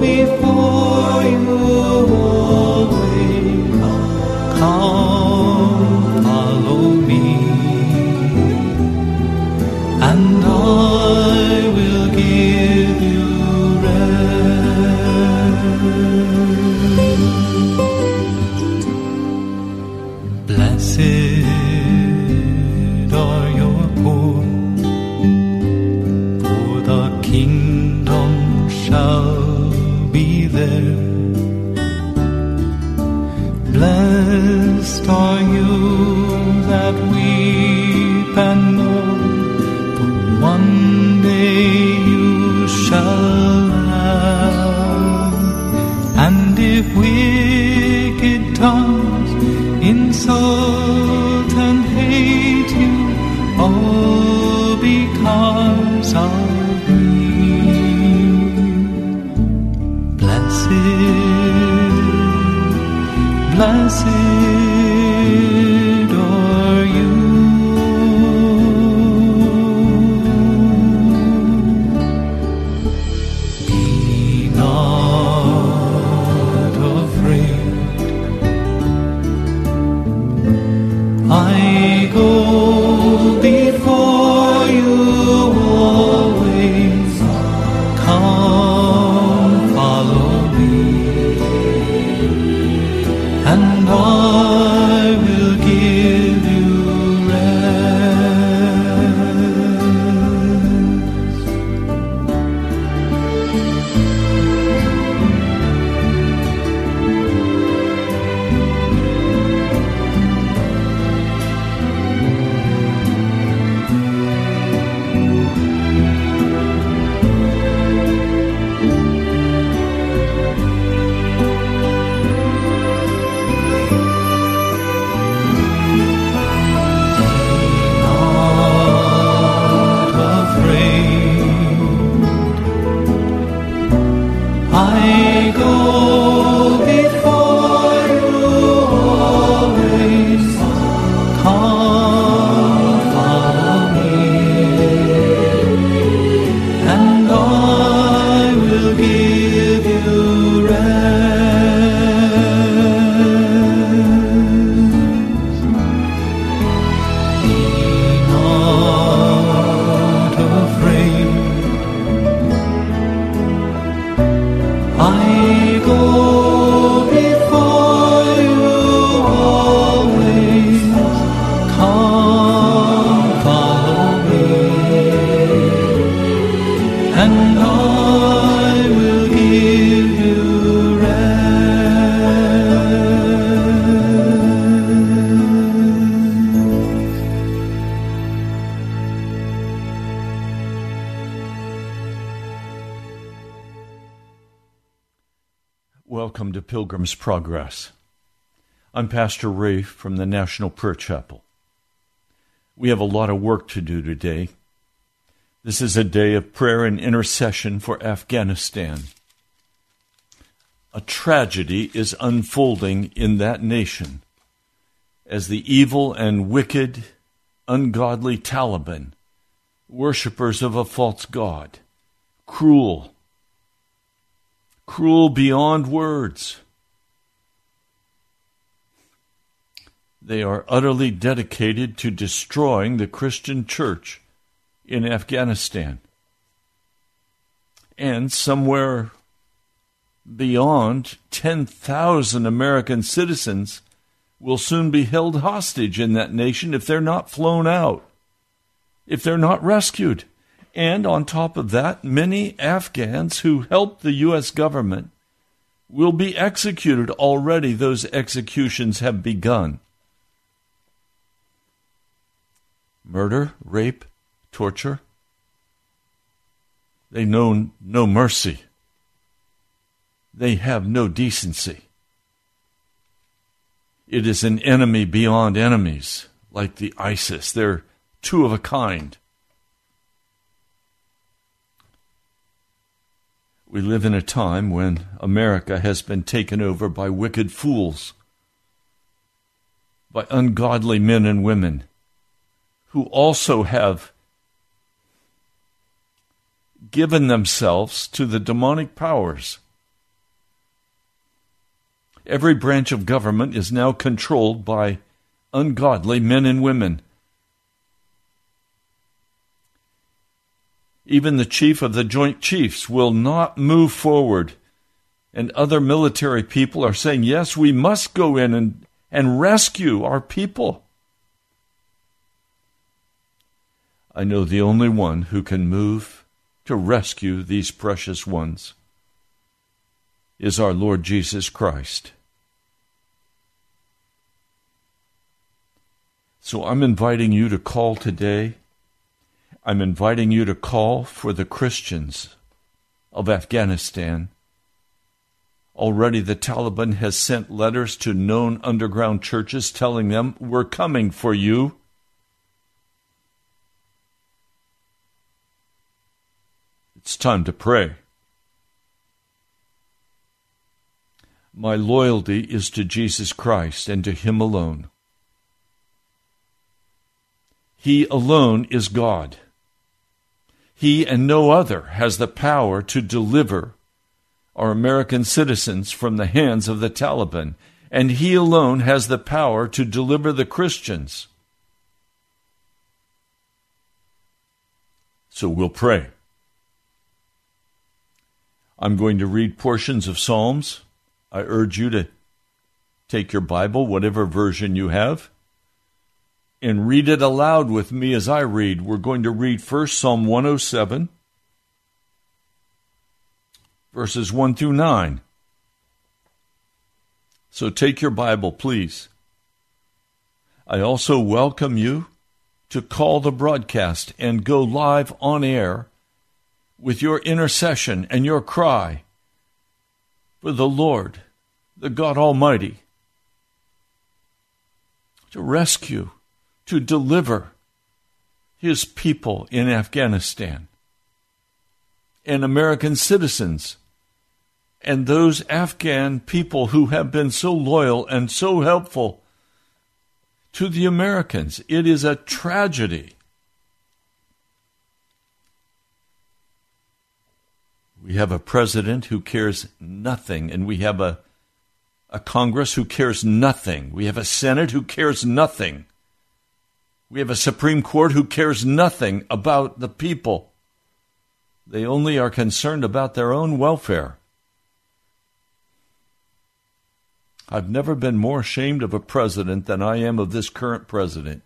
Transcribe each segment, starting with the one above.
Before you Pilgrim's Progress. I'm Pastor Ray from the National Prayer Chapel. We have a lot of work to do today. This is a day of prayer and intercession for Afghanistan. A tragedy is unfolding in that nation as the evil and wicked, ungodly Taliban, worshippers of a false god, cruel, cruel beyond words. They are utterly dedicated to destroying the Christian church in Afghanistan. And somewhere beyond 10,000 American citizens will soon be held hostage in that nation if they're not flown out, if they're not rescued. And on top of that, many Afghans who helped the U.S. government will be executed. Already, those executions have begun. Murder, rape, torture. They know no mercy. They have no decency. It is an enemy beyond enemies, like the ISIS. They're two of a kind. We live in a time when America has been taken over by wicked fools, by ungodly men and women who also have given themselves to the demonic powers. Every branch of government is now controlled by ungodly men and women. Even the chief of the Joint Chiefs will not move forward. And other military people are saying, yes, we must go in and, and rescue our people. I know the only one who can move to rescue these precious ones is our Lord Jesus Christ. So I'm inviting you to call today. I'm inviting you to call for the Christians of Afghanistan. Already the Taliban has sent letters to known underground churches telling them, We're coming for you. It's time to pray. My loyalty is to Jesus Christ and to Him alone. He alone is God. He and no other has the power to deliver our American citizens from the hands of the Taliban, and He alone has the power to deliver the Christians. So we'll pray. I'm going to read portions of Psalms. I urge you to take your Bible, whatever version you have, and read it aloud with me as I read. We're going to read first Psalm 107, verses 1 through 9. So take your Bible, please. I also welcome you to call the broadcast and go live on air with your intercession and your cry for the Lord, the God Almighty, to rescue, to deliver his people in Afghanistan and American citizens and those Afghan people who have been so loyal and so helpful to the Americans. It is a tragedy We have a president who cares nothing, and we have a, a Congress who cares nothing. We have a Senate who cares nothing. We have a Supreme Court who cares nothing about the people. They only are concerned about their own welfare. I've never been more ashamed of a president than I am of this current president.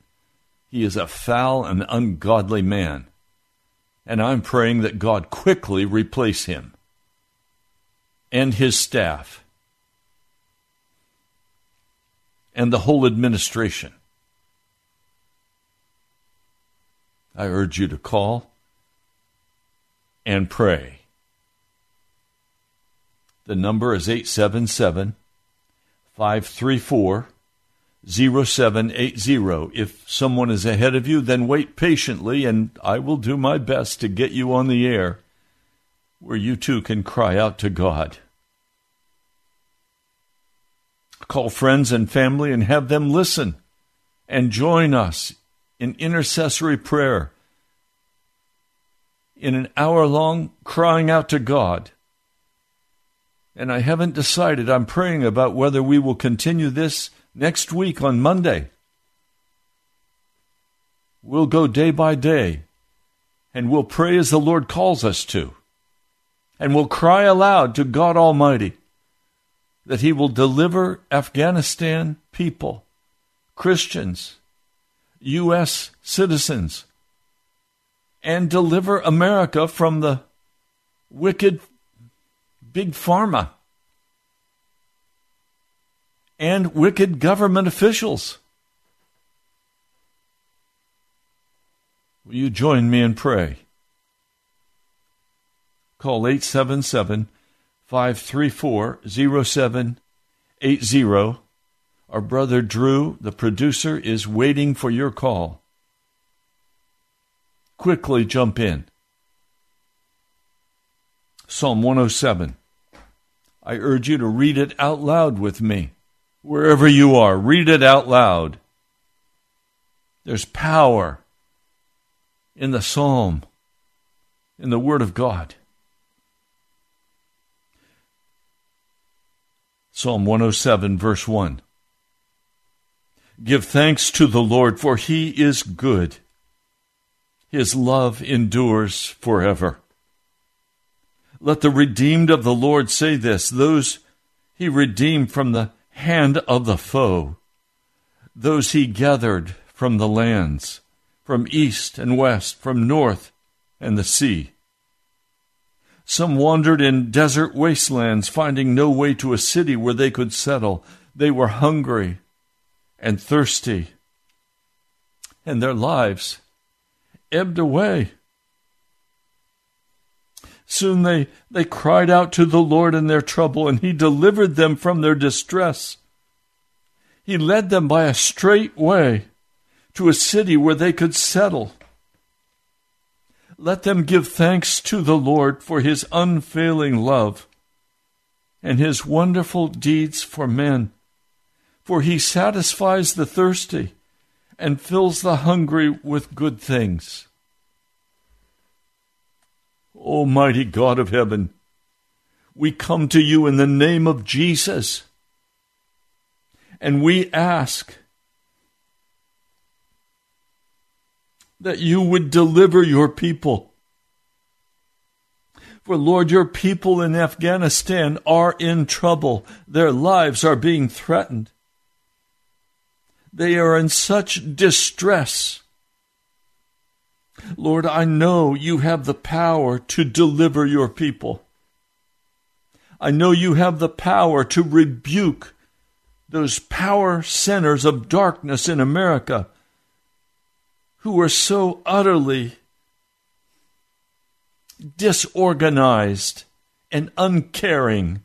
He is a foul and ungodly man and I'm praying that God quickly replace him and his staff and the whole administration. I urge you to call and pray. The number is 877 534 0780. If someone is ahead of you, then wait patiently, and I will do my best to get you on the air where you too can cry out to God. Call friends and family and have them listen and join us in intercessory prayer, in an hour long crying out to God. And I haven't decided. I'm praying about whether we will continue this next week on Monday. We'll go day by day and we'll pray as the Lord calls us to. And we'll cry aloud to God Almighty that He will deliver Afghanistan people, Christians, U.S. citizens, and deliver America from the wicked big pharma and wicked government officials. Will you join me and pray? Call 877 534 0780. Our brother Drew, the producer, is waiting for your call. Quickly jump in. Psalm 107. I urge you to read it out loud with me. Wherever you are, read it out loud. There's power in the psalm, in the Word of God. Psalm 107, verse 1. Give thanks to the Lord, for he is good. His love endures forever. Let the redeemed of the Lord say this those he redeemed from the hand of the foe, those he gathered from the lands, from east and west, from north and the sea. Some wandered in desert wastelands, finding no way to a city where they could settle. They were hungry and thirsty, and their lives ebbed away. Soon they, they cried out to the Lord in their trouble, and He delivered them from their distress. He led them by a straight way to a city where they could settle. Let them give thanks to the Lord for His unfailing love and His wonderful deeds for men. For He satisfies the thirsty and fills the hungry with good things. Almighty God of heaven, we come to you in the name of Jesus. And we ask that you would deliver your people. For Lord, your people in Afghanistan are in trouble. Their lives are being threatened. They are in such distress. Lord, I know you have the power to deliver your people. I know you have the power to rebuke those power centers of darkness in America who are so utterly disorganized and uncaring.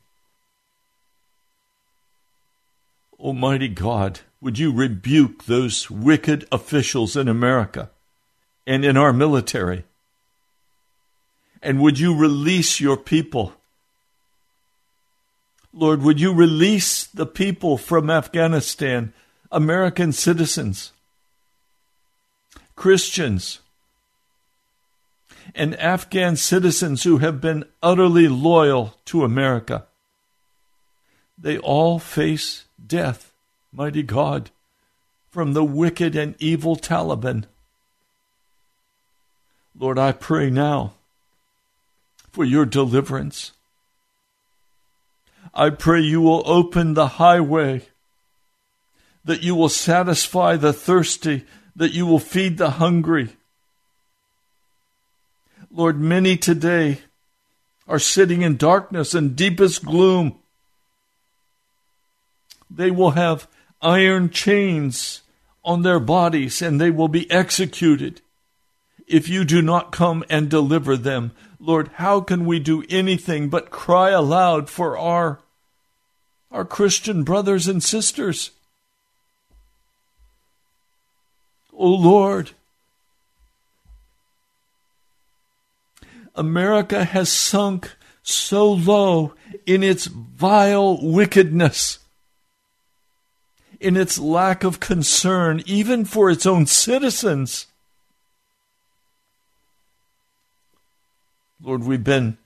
Almighty God, would you rebuke those wicked officials in America? And in our military? And would you release your people? Lord, would you release the people from Afghanistan, American citizens, Christians, and Afghan citizens who have been utterly loyal to America? They all face death, mighty God, from the wicked and evil Taliban. Lord, I pray now for your deliverance. I pray you will open the highway, that you will satisfy the thirsty, that you will feed the hungry. Lord, many today are sitting in darkness and deepest gloom. They will have iron chains on their bodies and they will be executed if you do not come and deliver them. Lord, how can we do anything but cry aloud for our, our Christian brothers and sisters? O oh Lord, America has sunk so low in its vile wickedness, in its lack of concern, even for its own citizens. Lord, we've been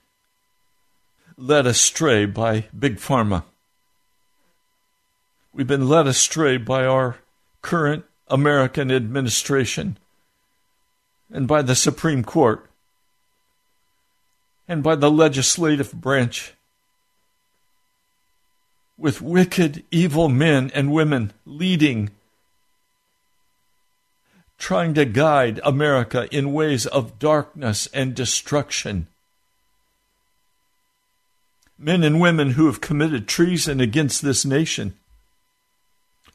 led astray by Big Pharma. We've been led astray by our current American administration and by the Supreme Court and by the legislative branch with wicked, evil men and women leading, trying to guide America in ways of darkness and destruction. Men and women who have committed treason against this nation,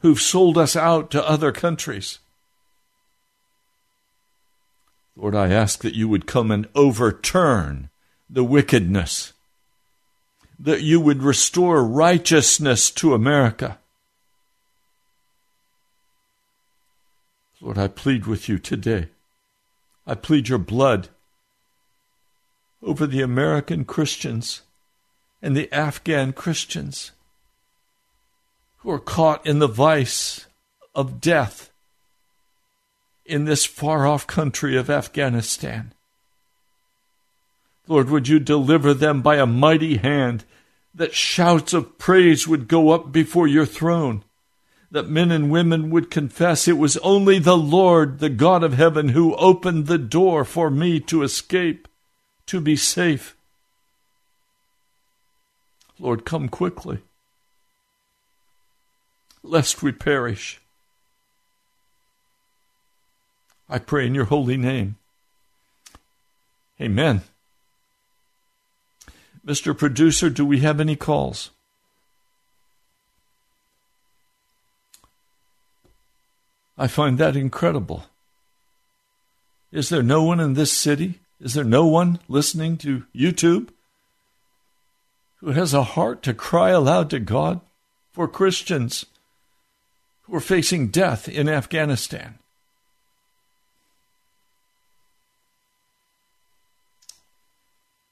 who've sold us out to other countries. Lord, I ask that you would come and overturn the wickedness, that you would restore righteousness to America. Lord, I plead with you today. I plead your blood over the American Christians and the Afghan Christians who are caught in the vice of death in this far off country of Afghanistan. Lord, would you deliver them by a mighty hand, that shouts of praise would go up before your throne, that men and women would confess it was only the Lord, the God of heaven, who opened the door for me to escape, to be safe. Lord, come quickly, lest we perish. I pray in your holy name. Amen. Mr. Producer, do we have any calls? I find that incredible. Is there no one in this city? Is there no one listening to YouTube who has a heart to cry aloud to God for Christians who are facing death in Afghanistan?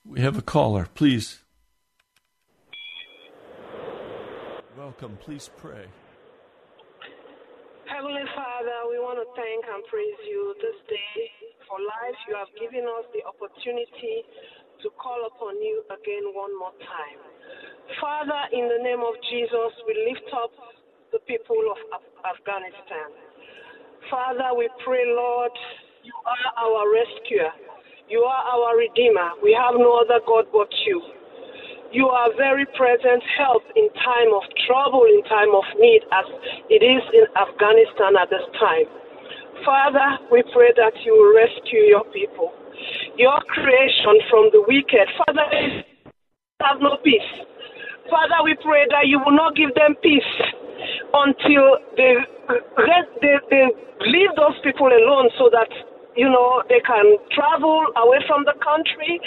We have a caller, please. Welcome, please pray. Heavenly Father, we want to thank and praise you this day for life. You have given us the opportunity to call upon you again one more time. Father, in the name of Jesus, we lift up the people of Af- Afghanistan. Father, we pray, Lord, you are our rescuer. You are our Redeemer. We have no other God but you. You are very present help in time of trouble, in time of need, as it is in Afghanistan at this time. Father, we pray that you will rescue your people, your creation from the wicked. Father, they have no peace. Father, we pray that you will not give them peace until they, they, they leave those people alone so that you know, they can travel away from the country,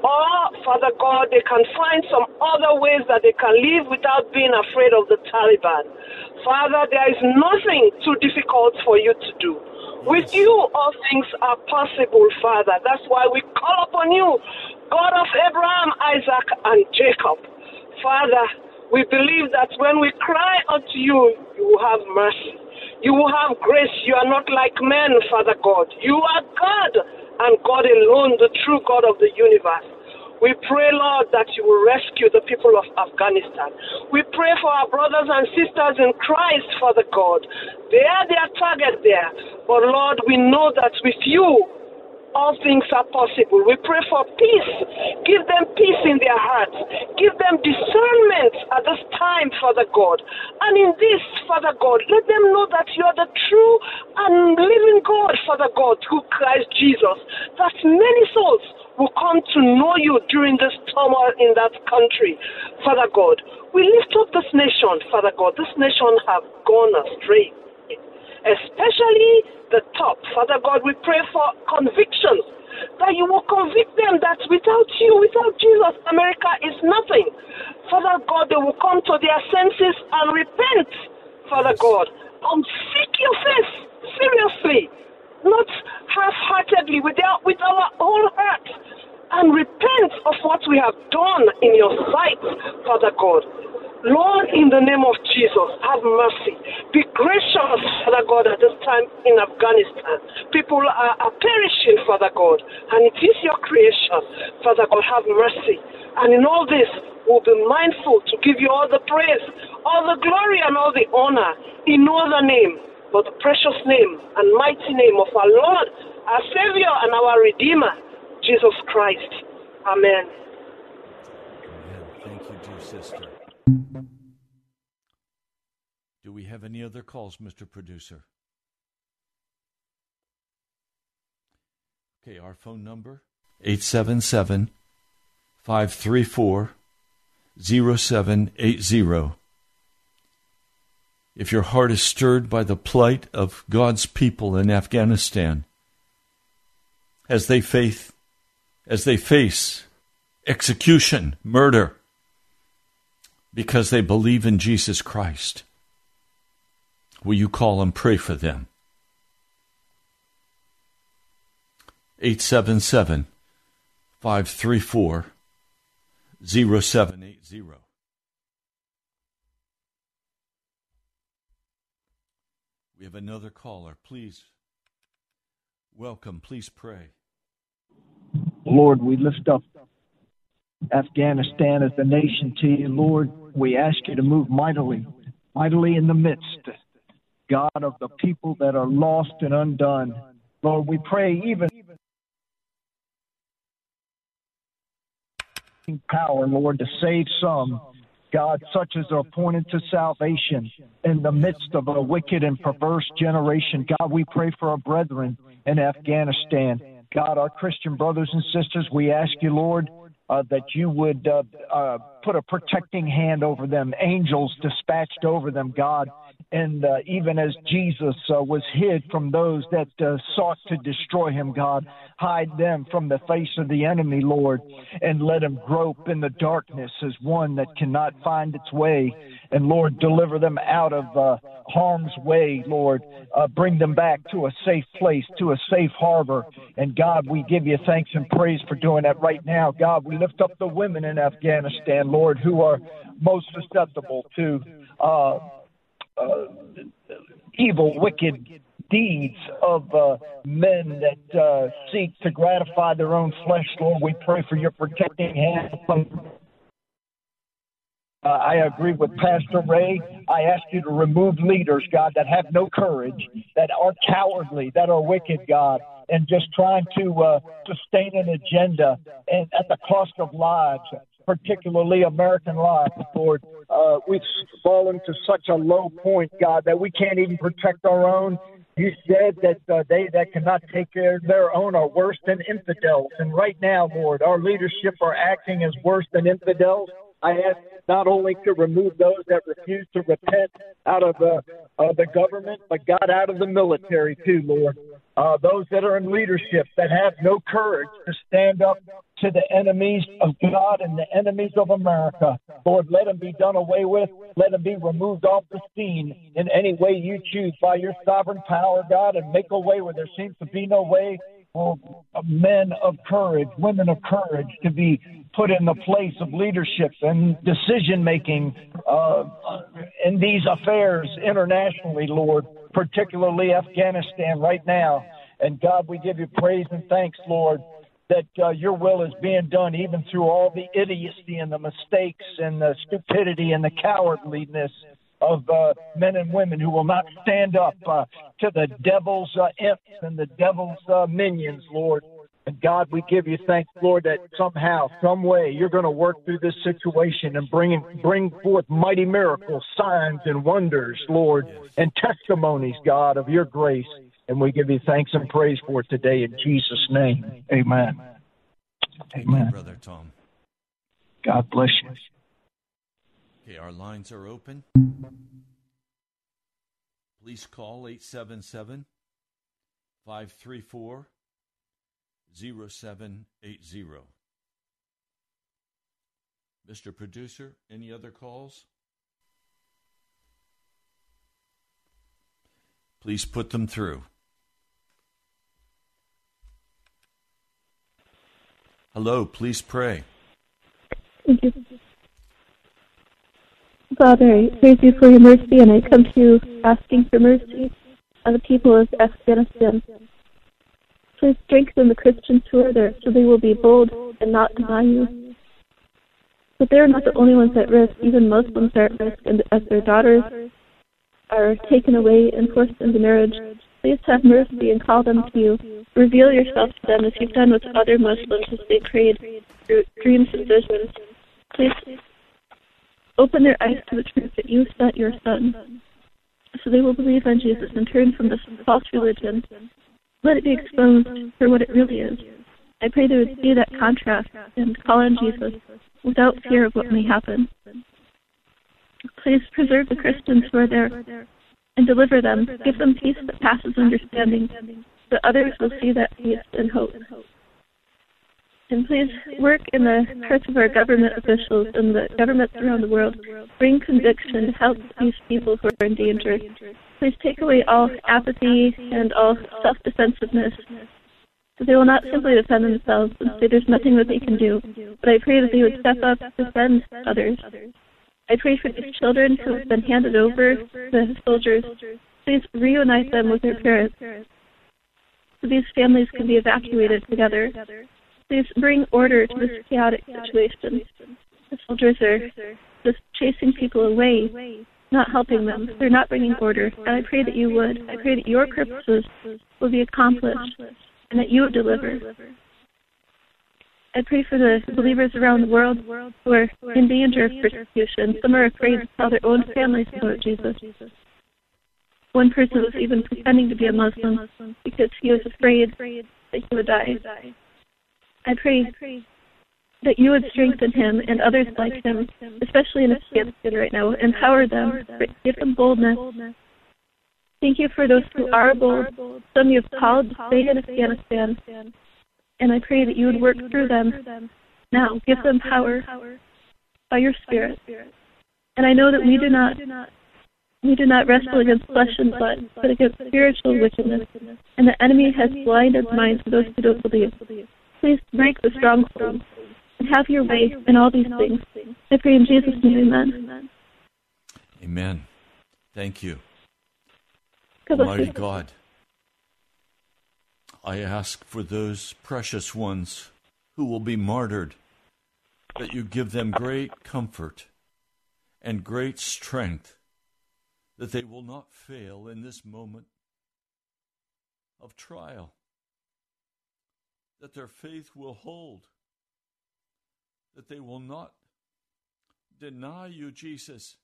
or, Father God, they can find some other ways that they can live without being afraid of the Taliban. Father, there is nothing too difficult for you to do. With you, all things are possible, Father. That's why we call upon you, God of Abraham, Isaac, and Jacob. Father, we believe that when we cry unto you, you will have mercy. You have grace. You are not like men, Father God. You are God and God alone, the true God of the universe. We pray, Lord, that you will rescue the people of Afghanistan. We pray for our brothers and sisters in Christ, Father God. They are their target there. But Lord, we know that with you, all things are possible. We pray for peace. Give them peace in their hearts. Give them discernment at this time, Father God. And in this, Father God, let them know that you are the true and living God, Father God, through Christ Jesus. That many souls will come to know you during this turmoil in that country, Father God. We lift up this nation, Father God. This nation have gone astray. Especially the top. Father God, we pray for convictions that you will convict them that without you, without Jesus, America is nothing. Father God, they will come to their senses and repent, Father God, and seek your face seriously, not half-heartedly, with our, with our whole heart, and repent of what we have done in your sight, Father God. Lord, in the name of Jesus, have mercy. Be gracious, Father God, at this time in Afghanistan. People are, are perishing, Father God, and it is your creation. Father God, have mercy. And in all this, we'll be mindful to give you all the praise, all the glory, and all the honor in no other name but the precious name and mighty name of our Lord, our Savior, and our Redeemer, Jesus Christ. Amen. Amen. Thank you, dear sister. Do we have any other calls, Mr. Producer? Okay, our phone number 877 534 0780. If your heart is stirred by the plight of God's people in Afghanistan as they faith as they face execution, murder because they believe in Jesus Christ. Will you call and pray for them? 877 534 0780. We have another caller. Please welcome. Please pray. Lord, we lift up Afghanistan as a nation to you. Lord, we ask you to move mightily, mightily in the midst, God, of the people that are lost and undone. Lord, we pray even power, Lord, to save some. God, such as are appointed to salvation in the midst of a wicked and perverse generation. God, we pray for our brethren in Afghanistan. God, our Christian brothers and sisters, we ask you, Lord, uh, that you would uh, uh, put a protecting hand over them, angels dispatched over them, God. And uh, even as Jesus uh, was hid from those that uh, sought to destroy him, God, hide them from the face of the enemy, Lord, and let him grope in the darkness as one that cannot find its way. And Lord, deliver them out of uh, harm's way, Lord. Uh, bring them back to a safe place, to a safe harbor. And God, we give you thanks and praise for doing that right now. God, we lift up the women in Afghanistan, Lord, who are most susceptible to. Uh, evil, wicked deeds of uh, men that uh, seek to gratify their own flesh, Lord. We pray for your protecting hand. Uh, I agree with Pastor Ray. I ask you to remove leaders, God, that have no courage, that are cowardly, that are wicked, God, and just trying to uh, sustain an agenda and at the cost of lives particularly American lives, Lord. Uh, we've fallen to such a low point, God, that we can't even protect our own. You said that uh, they that cannot take care of their own are worse than infidels. And right now, Lord, our leadership are acting as worse than infidels. I ask not only to remove those that refuse to repent out of the, uh, the government, but God out of the military too, Lord uh, those that are in leadership that have no courage to stand up to the enemies of God and the enemies of America. Lord, let them be done away with. Let them be removed off the scene in any way you choose by your sovereign power, God, and make a way where there seems to be no way for men of courage, women of courage to be put in the place of leadership and decision making uh, in these affairs internationally, Lord particularly Afghanistan right now. And God, we give you praise and thanks, Lord, that uh, your will is being done even through all the idiocy and the mistakes and the stupidity and the cowardliness of uh, men and women who will not stand up uh, to the devil's uh, imps and the devil's uh, minions, Lord. And God, we give you thanks, Lord, that somehow, some way, you're going to work through this situation and bring bring forth mighty miracles, signs, and wonders, Lord, and testimonies, God, of your grace. And we give you thanks and praise for it today in Jesus' name. Amen. Amen. Brother Tom. God bless you. Okay, our lines are open. please call 877 534 0780. Mr. Producer, any other calls? Please put them through. Hello, please pray. Thank you. Father, I praise you for your mercy, and I come to you asking for mercy on the people of Afghanistan. Please strengthen the Christians who are there so they will be bold and not deny you. But they are not the only ones at risk. Even Muslims are at risk and as their daughters are taken away and forced into marriage. Please have mercy and call them to you. Reveal yourself to them as you've done with other Muslims as they prayed through dreams and visions. Please open their eyes to the truth that you sent your Son, so they will believe on Jesus and turn from this false religion. Let it be exposed for what it really is. I pray they would see that contrast and call on Jesus without fear of what may happen. Please preserve the Christians who are there and deliver them. Give them peace that passes understanding, so others will see that peace and hope. And please work in the hearts of our government officials and the governments around the world. Bring conviction to help these people who are in danger. Please take away all apathy and all self defensiveness. That they will not simply defend themselves and say there's nothing that they can do, but I pray that they would step up to defend others. I pray for these children who have been handed over to the soldiers. Please reunite them with their parents so these families can be evacuated together. Please bring order to this chaotic situation. The soldiers are just chasing people away, not helping them. They're not bringing order. And I pray that you would. I pray that your purposes will be accomplished and that you would deliver. I pray for the believers around the world who are in danger of persecution. Some are afraid to tell their own families about Jesus. One person was even pretending to be a Muslim because he was afraid that he would die. I pray that you would strengthen him and others like him, especially in Afghanistan right now. Empower them, give them boldness. Thank you for those who are bold. Some you have called to stay in Afghanistan. And I pray that you would work through them now. Give them power by your Spirit. And I know that we do not we do not wrestle against flesh and blood, but against spiritual wickedness. And the enemy has blinded minds of those who don't believe. Please break the stronghold and have your way in all these things. I pray in Jesus' name, amen. Amen. Thank you. God Almighty you. God, I ask for those precious ones who will be martyred that you give them great comfort and great strength, that they will not fail in this moment of trial, that their faith will hold, that they will not deny you, Jesus.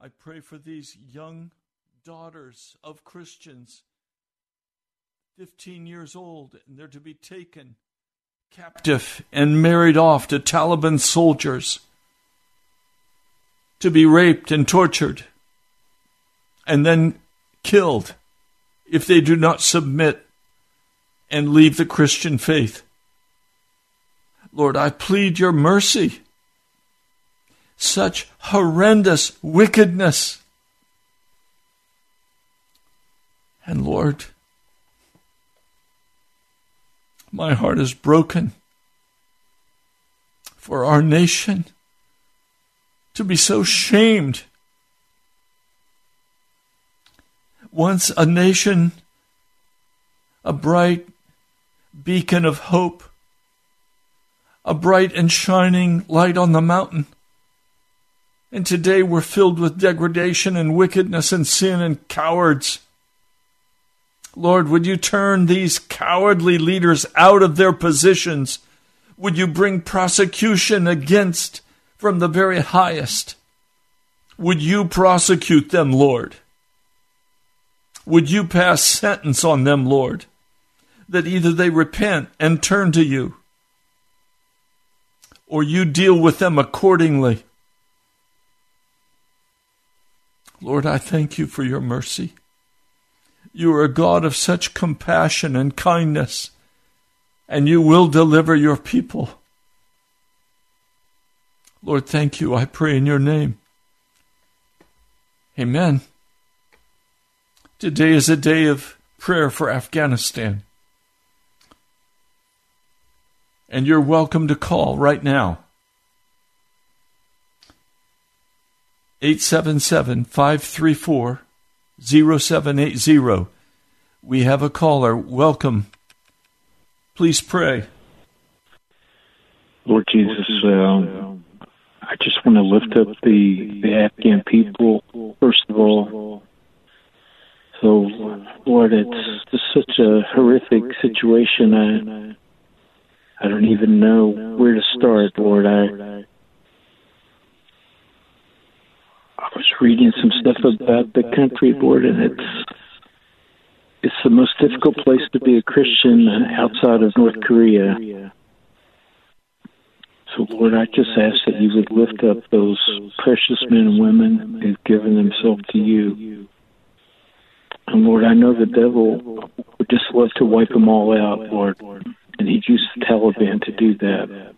I pray for these young daughters of Christians, 15 years old, and they're to be taken captive and married off to Taliban soldiers, to be raped and tortured, and then killed if they do not submit and leave the Christian faith. Lord, I plead your mercy. Such horrendous wickedness. And Lord, my heart is broken for our nation to be so shamed. Once a nation, a bright beacon of hope, a bright and shining light on the mountain. And today we're filled with degradation and wickedness and sin and cowards. Lord, would you turn these cowardly leaders out of their positions? Would you bring prosecution against from the very highest? Would you prosecute them, Lord? Would you pass sentence on them, Lord, that either they repent and turn to you, or you deal with them accordingly? Lord, I thank you for your mercy. You are a God of such compassion and kindness, and you will deliver your people. Lord, thank you. I pray in your name. Amen. Today is a day of prayer for Afghanistan. And you're welcome to call right now. 877 534 0780. We have a caller. Welcome. Please pray. Lord Jesus, um, I just want to lift up the, the Afghan people, first of all. So, Lord, it's just such a horrific situation. I, I don't even know where to start, Lord. I, I was reading some stuff about the country, Lord, and it's it's the most difficult place to be a Christian outside of North Korea. So, Lord, I just ask that you would lift up those precious men and women who've given themselves to you. And Lord, I know the devil would just love to wipe them all out, Lord, and he'd use the Taliban to do that.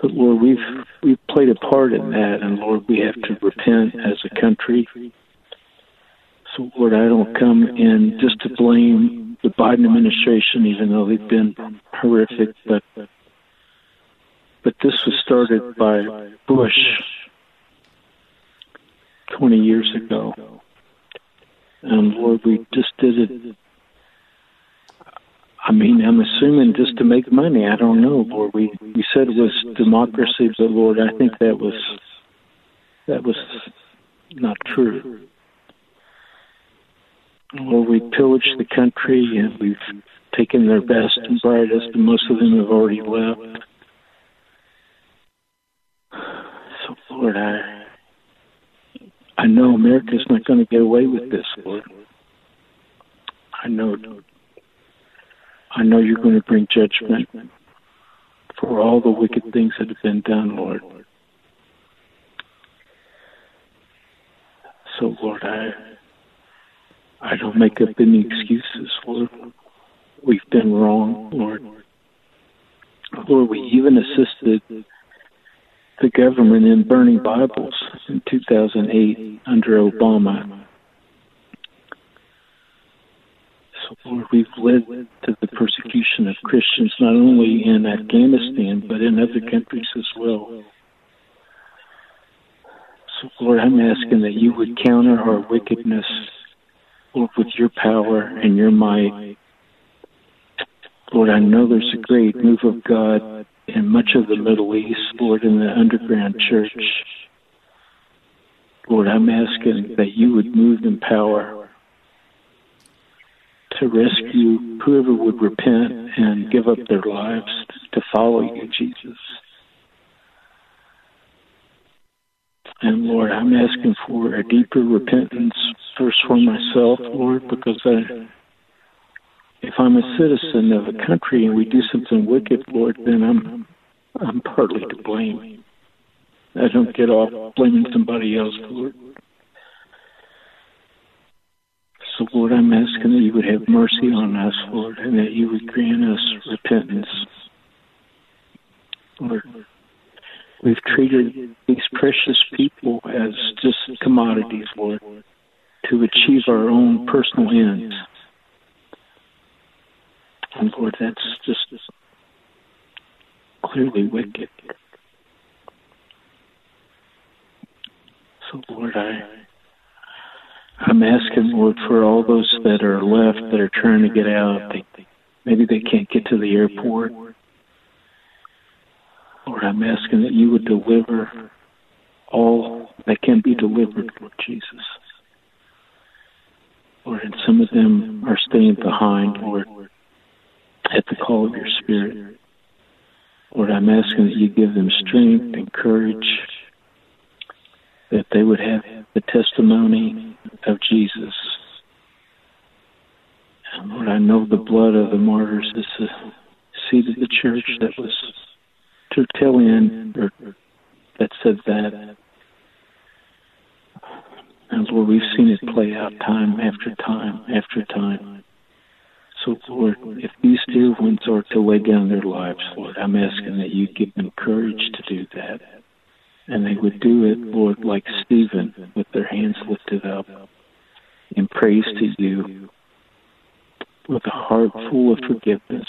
But Lord, we've we've played a part in that, and Lord, we have to repent as a country. So Lord, I don't come in just to blame the Biden administration, even though they've been horrific, but but this was started by Bush 20 years ago. And Lord, we just did it I mean, I'm assuming just to make money. I don't know, Lord. We we said it was democracy, but Lord, I think that was that was not true. Lord, we pillaged the country and we've taken their best and brightest, and most of them have already left. So, Lord, I I know America's not going to get away with this, Lord. I know I know you're going to bring judgment for all the wicked things that have been done, Lord. So, Lord, I I don't make up any excuses, Lord. We've been wrong, Lord. Lord, we even assisted the government in burning Bibles in 2008 under Obama. So, Lord, we've led to the persecution of Christians not only in Afghanistan, but in other countries as well. So, Lord, I'm asking that you would counter our wickedness, Lord, with your power and your might. Lord, I know there's a great move of God in much of the Middle East, Lord, in the underground church. Lord, I'm asking that you would move in power to rescue whoever would repent and give up their lives to follow you, Jesus. And Lord, I'm asking for a deeper repentance first for myself, Lord, because I, if I'm a citizen of a country and we do something wicked, Lord, then I'm I'm partly to blame. I don't get off blaming somebody else, Lord. So, Lord, I'm asking that you would have mercy on us, Lord, and that you would grant us repentance. Lord, we've treated these precious people as just commodities, Lord, to achieve our own personal ends. And Lord, that's just clearly wicked. So, Lord, I I'm asking, Lord, for all those that are left that are trying to get out. They, maybe they can't get to the airport. Lord, I'm asking that you would deliver all that can be delivered, Lord Jesus. Lord, and some of them are staying behind, Lord, at the call of your Spirit. Lord, I'm asking that you give them strength and courage, that they would have the testimony of Jesus. And Lord, I know the blood of the martyrs is the seed of the church that was Tertullian or that said that. And Lord, we've seen it play out time after time after time. So, Lord, if these dear ones are to lay down their lives, Lord, I'm asking that you give them courage to do that. And they would do it, Lord, like Stephen, with their hands lifted up in praise to you, with a heart full of forgiveness.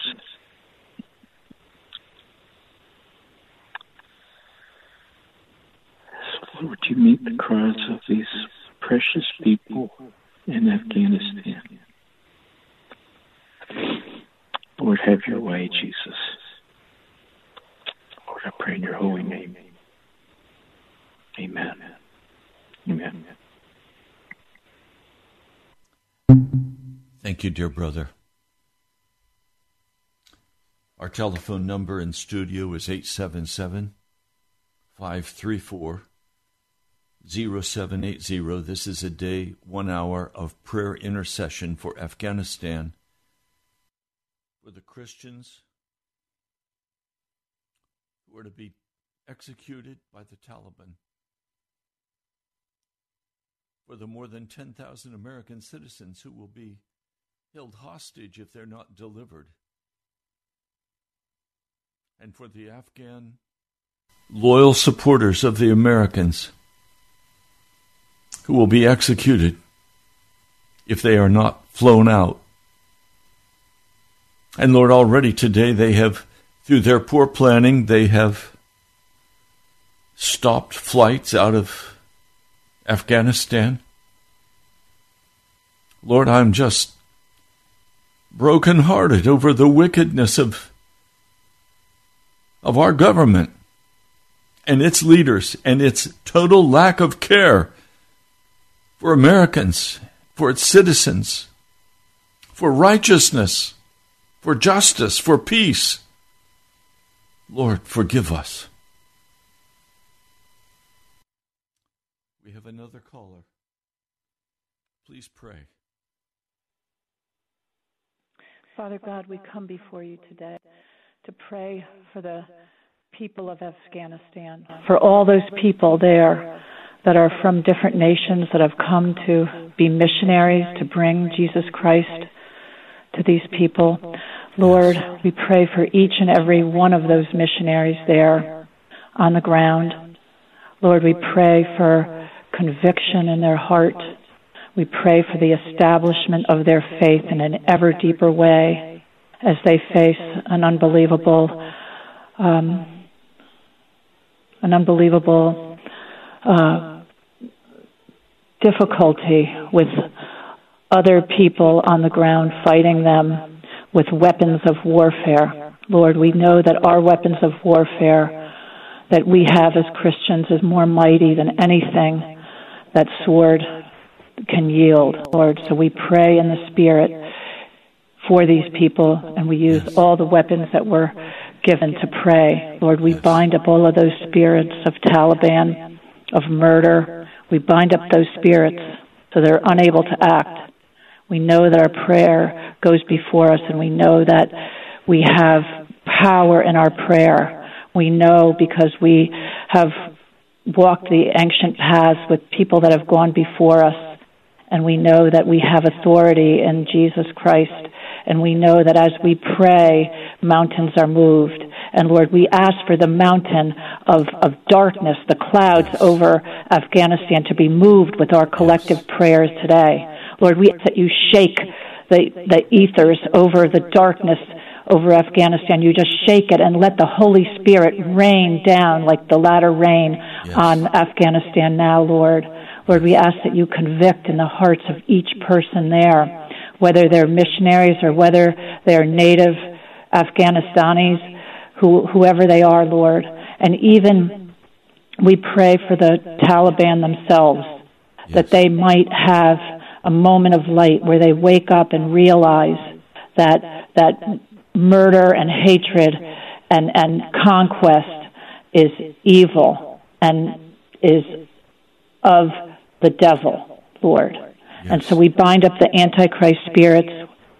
Lord, you meet the cries of these precious people in Afghanistan. Lord, have your way, Jesus. Lord, I pray in your holy name. Amen. Amen. Thank you, dear brother. Our telephone number in studio is 877 534 0780. This is a day, one hour of prayer intercession for Afghanistan, for the Christians who are to be executed by the Taliban, for the more than 10,000 American citizens who will be held hostage if they're not delivered, and for the Afghan loyal supporters of the Americans who will be executed if they are not flown out. And Lord, already today they have, through their poor planning, they have stopped flights out of Afghanistan. Lord, I'm just brokenhearted over the wickedness of, of our government and its leaders and its total lack of care for Americans, for its citizens, for righteousness, for justice, for peace. Lord, forgive us. Have another caller. Please pray. Father God, we come before you today to pray for the people of Afghanistan, for all those people there that are from different nations that have come to be missionaries to bring Jesus Christ to these people. Lord, we pray for each and every one of those missionaries there on the ground. Lord, we pray for conviction in their heart. We pray for the establishment of their faith in an ever deeper way as they face an unbelievable, um, an unbelievable uh, difficulty with other people on the ground fighting them with weapons of warfare. Lord, we know that our weapons of warfare that we have as Christians is more mighty than anything that sword can yield, Lord. So we pray in the Spirit for these people, and we use all the weapons that were given to pray. Lord, we bind up all of those spirits of Taliban, of murder. We bind up those spirits so they're unable to act. We know that our prayer goes before us, and we know that we have power in our prayer. We know because we have walked the ancient paths with people that have gone before us, and we know that we have authority in Jesus Christ, and we know that as we pray, mountains are moved. And Lord, we ask for the mountain of, of darkness, the clouds over Afghanistan to be moved with our collective prayers today. Lord, we ask that you shake the, the ethers over the darkness over Afghanistan. You just shake it and let the Holy Spirit rain down like the latter rain yes. on Afghanistan now, Lord. Lord, we ask that you convict in the hearts of each person there, whether they're missionaries or whether they're native Afghanistanis, who, whoever they are, Lord. And even we pray for the Taliban themselves, yes. that they might have a moment of light where they wake up and realize that that murder and hatred and, and conquest is evil and is of the devil, Lord. Yes. And so we bind up the Antichrist spirits.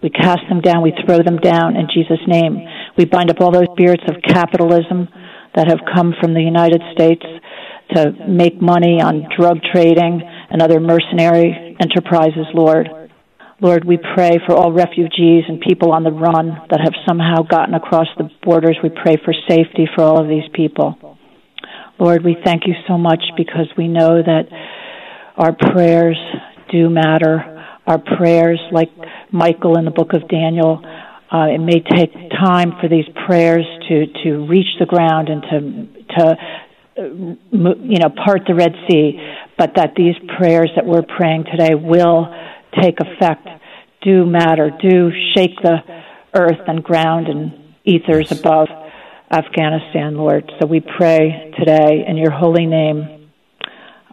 We cast them down. We throw them down in Jesus' name. We bind up all those spirits of capitalism that have come from the United States to make money on drug trading and other mercenary enterprises, Lord. Lord, we pray for all refugees and people on the run that have somehow gotten across the borders. We pray for safety for all of these people. Lord, we thank you so much because we know that our prayers do matter. Our prayers, like Michael in the book of Daniel, uh, it may take time for these prayers to, to reach the ground and to, to uh, you know, part the Red Sea, but that these prayers that we're praying today will take effect, do matter, do shake the earth and ground and ethers above Afghanistan, Lord. So we pray today in your holy name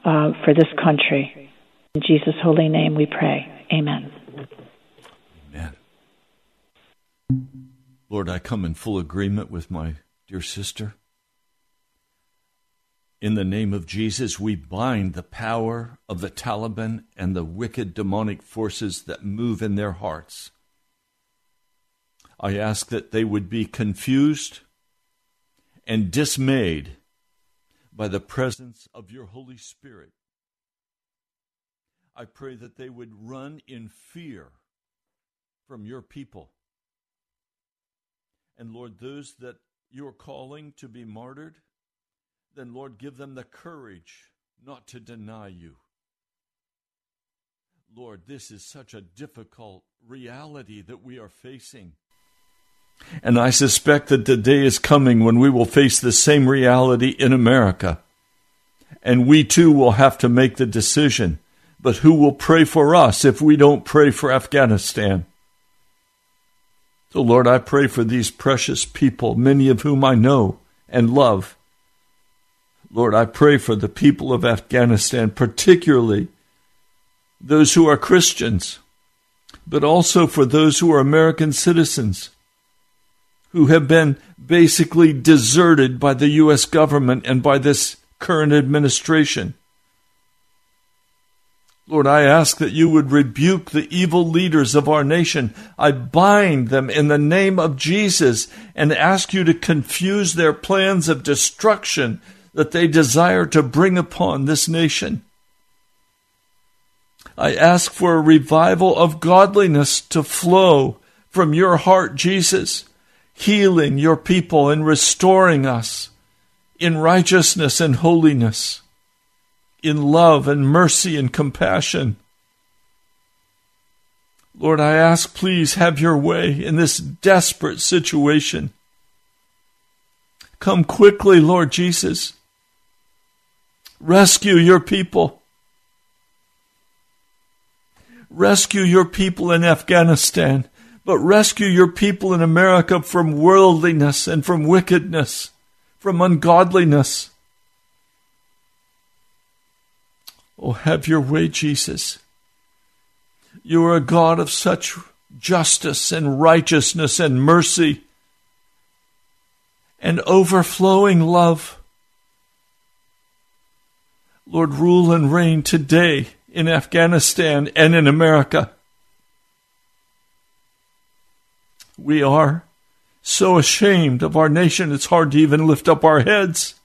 uh, for this country. In Jesus' holy name we pray. Amen. Amen. Lord, I come in full agreement with my dear sister. In the name of Jesus, we bind the power of the Taliban and the wicked demonic forces that move in their hearts. I ask that they would be confused and dismayed by the presence of your Holy Spirit. I pray that they would run in fear from your people. And Lord, those that you're calling to be martyred, then Lord, give them the courage not to deny you. Lord, this is such a difficult reality that we are facing. And I suspect that the day is coming when we will face the same reality in America. And we too will have to make the decision. But who will pray for us if we don't pray for Afghanistan? So, Lord, I pray for these precious people, many of whom I know and love. Lord, I pray for the people of Afghanistan, particularly those who are Christians, but also for those who are American citizens who have been basically deserted by the U.S. government and by this current administration. Lord, I ask that you would rebuke the evil leaders of our nation. I bind them in the name of Jesus and ask you to confuse their plans of destruction that they desire to bring upon this nation. I ask for a revival of godliness to flow from your heart, Jesus, healing your people and restoring us in righteousness and holiness, in love and mercy and compassion. Lord, I ask, please have your way in this desperate situation. Come quickly, Lord Jesus. Rescue your people. Rescue your people in Afghanistan, but rescue your people in America from worldliness and from wickedness, from ungodliness. Oh, have your way, Jesus. You are a God of such justice and righteousness and mercy and overflowing love. Lord, rule and reign today in Afghanistan and in America. We are so ashamed of our nation, it's hard to even lift up our heads.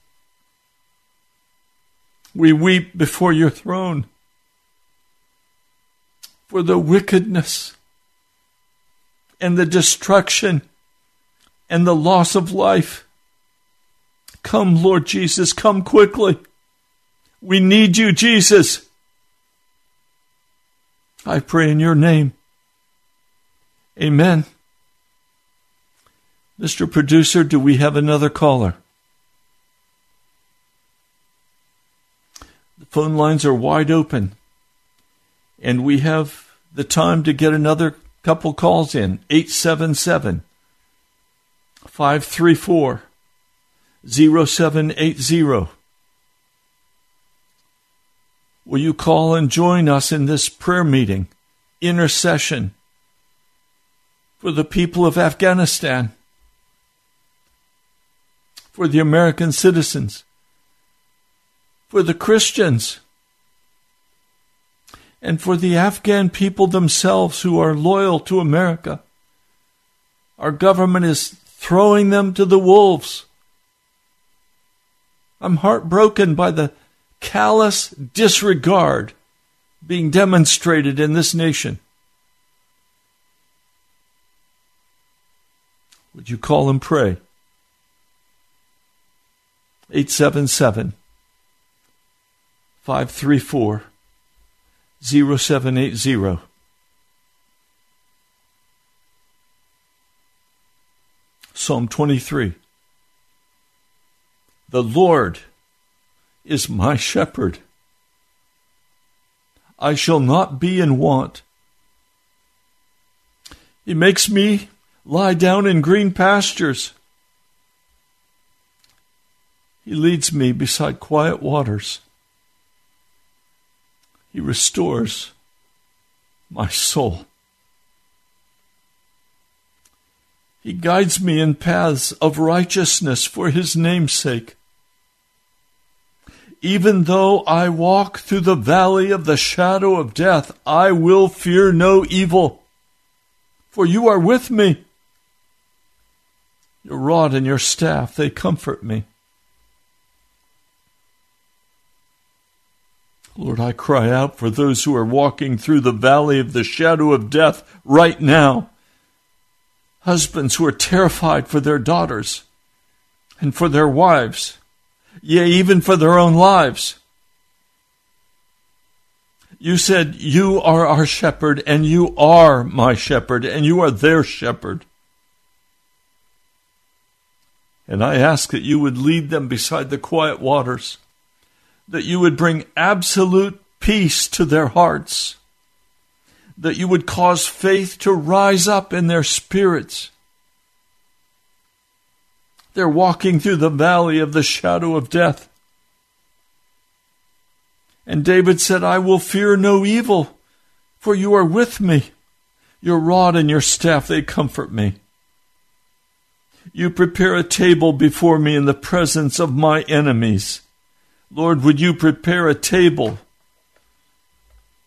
We weep before your throne for the wickedness and the destruction and the loss of life. Come, Lord Jesus, come quickly. We need you, Jesus. I pray in your name. Amen. Mr. Producer, do we have another caller? The phone lines are wide open, and we have the time to get another couple calls in 877 534 0780. Will you call and join us in this prayer meeting, intercession for the people of Afghanistan, for the American citizens, for the Christians, and for the Afghan people themselves who are loyal to America? Our government is throwing them to the wolves. I'm heartbroken by the callous disregard being demonstrated in this nation. Would you call and pray? 877 534 0780. Psalm 23. The Lord is my shepherd. I shall not be in want. He makes me lie down in green pastures. He leads me beside quiet waters. He restores my soul. He guides me in paths of righteousness for his name's sake. Even though I walk through the valley of the shadow of death, I will fear no evil, for you are with me. Your rod and your staff, they comfort me. Lord, I cry out for those who are walking through the valley of the shadow of death right now. Husbands who are terrified for their daughters and for their wives, yea, even for their own lives. You said, You are our shepherd, and you are my shepherd, and you are their shepherd. And I ask that you would lead them beside the quiet waters that you would bring absolute peace to their hearts, that you would cause faith to rise up in their spirits. They're walking through the valley of the shadow of death. And David said, I will fear no evil, for you are with me. Your rod and your staff, they comfort me. You prepare a table before me in the presence of my enemies. Lord, would you prepare a table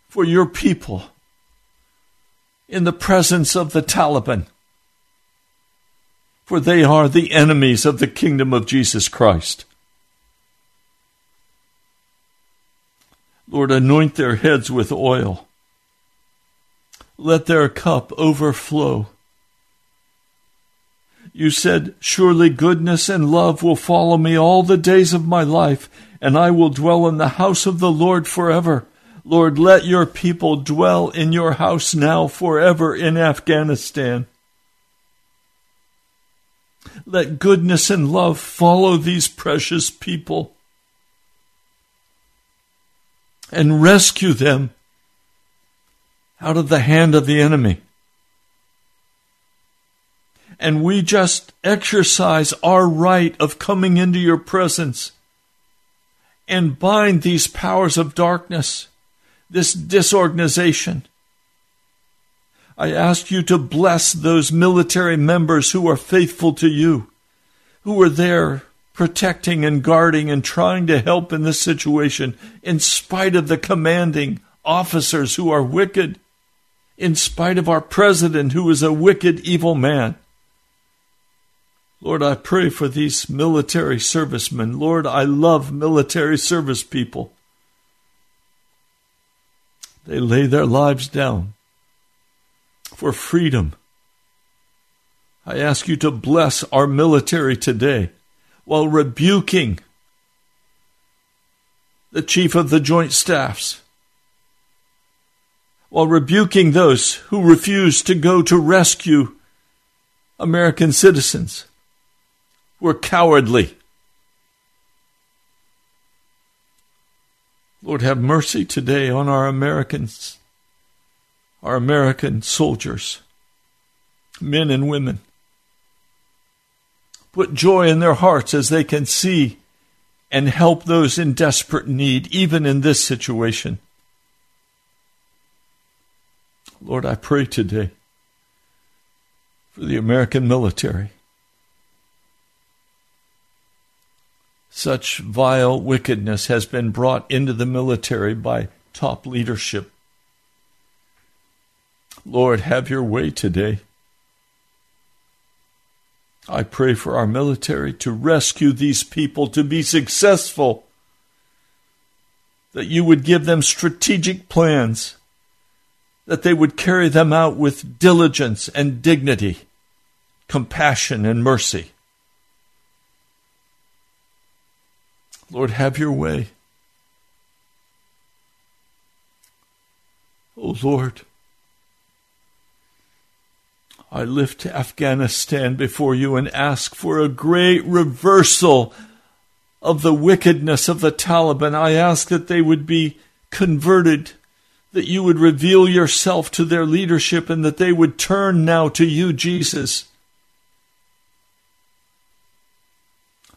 for your people in the presence of the Taliban? For they are the enemies of the kingdom of Jesus Christ. Lord, anoint their heads with oil. Let their cup overflow. You said, Surely goodness and love will follow me all the days of my life and I will dwell in the house of the Lord forever. Lord, let your people dwell in your house now forever in Afghanistan. Let goodness and love follow these precious people and rescue them out of the hand of the enemy. And we just exercise our right of coming into your presence and bind these powers of darkness, this disorganization. I ask you to bless those military members who are faithful to you, who are there protecting and guarding and trying to help in this situation, in spite of the commanding officers who are wicked, in spite of our president who is a wicked, evil man. Lord, I pray for these military servicemen. Lord, I love military service people. They lay their lives down for freedom. I ask you to bless our military today while rebuking the chief of the joint staffs, while rebuking those who refuse to go to rescue American citizens were cowardly. Lord, have mercy today on our Americans, our American soldiers, men and women. Put joy in their hearts as they can see and help those in desperate need, even in this situation. Lord, I pray today for the American military. Such vile wickedness has been brought into the military by top leadership. Lord, have your way today. I pray for our military to rescue these people, to be successful that you would give them strategic plans, that they would carry them out with diligence and dignity, compassion and mercy. Lord, have your way. Oh Lord, I lift Afghanistan before you and ask for a great reversal of the wickedness of the Taliban. I ask that they would be converted, that you would reveal yourself to their leadership, and that they would turn now to you, Jesus.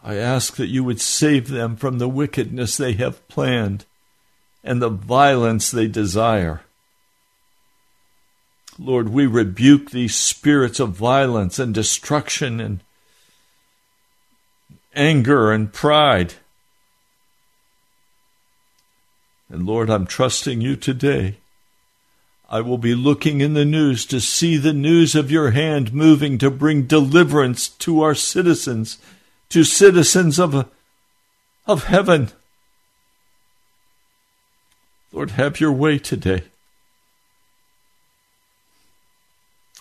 I ask that you would save them from the wickedness they have planned and the violence they desire. Lord, we rebuke these spirits of violence and destruction and anger and pride. And Lord, I'm trusting you today. I will be looking in the news to see the news of your hand moving to bring deliverance to our citizens, to citizens of, of heaven. Lord, have your way today.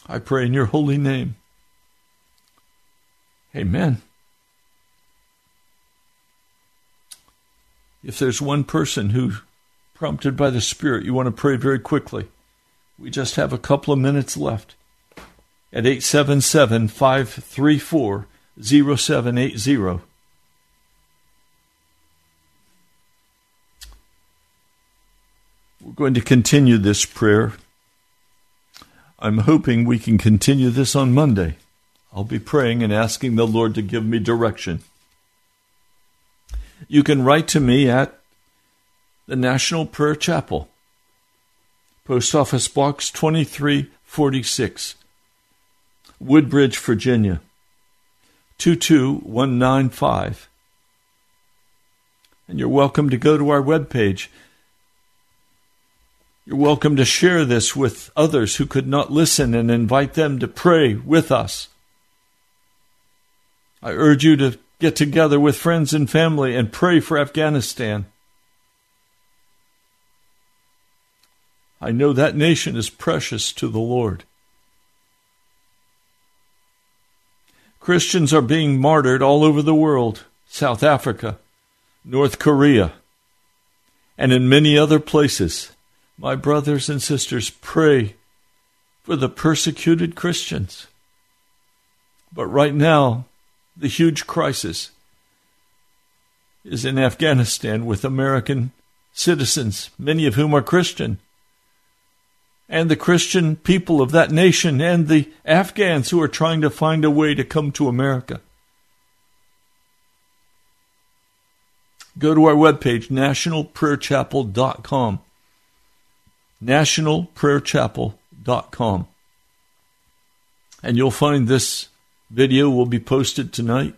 I pray in your holy name. Amen. If there's one person who, prompted by the Spirit, you want to pray very quickly, we just have a couple of minutes left. At 877 534 0780. We're going to continue this prayer I'm hoping we can continue this on Monday. I'll be praying and asking the Lord to give me direction. You can write to me at the National Prayer Chapel, Post Office Box 2346, Woodbridge, Virginia 22195. And you're welcome to go to our webpage you're welcome to share this with others who could not listen and invite them to pray with us. I urge you to get together with friends and family and pray for Afghanistan. I know that nation is precious to the Lord. Christians are being martyred all over the world South Africa, North Korea, and in many other places. My brothers and sisters, pray for the persecuted Christians. But right now, the huge crisis is in Afghanistan with American citizens, many of whom are Christian, and the Christian people of that nation, and the Afghans who are trying to find a way to come to America. Go to our webpage, nationalprayerchapel.com nationalprayerchapel.com. And you'll find this video will be posted tonight.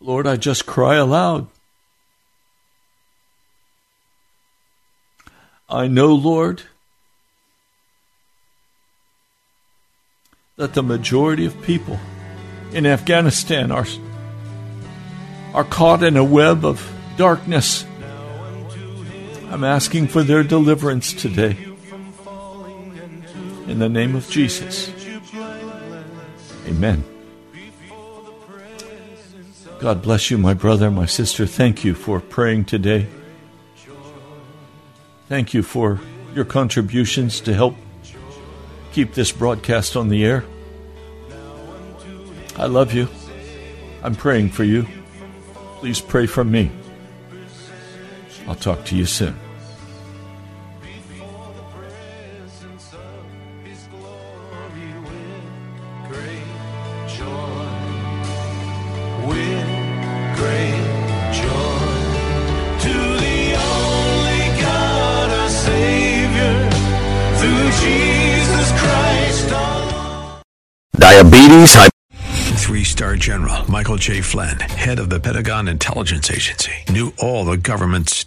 Lord, I just cry aloud. I know, Lord, that the majority of people in Afghanistan are, are caught in a web of darkness. I'm asking for their deliverance today. In the name of Jesus. Amen. God bless you, my brother, my sister. Thank you for praying today. Thank you for your contributions to help keep this broadcast on the air. I love you. I'm praying for you. Please pray for me. I'll talk to you soon. Diabetes, Three star general Michael J. Flynn, head of the Pentagon Intelligence Agency, knew all the government's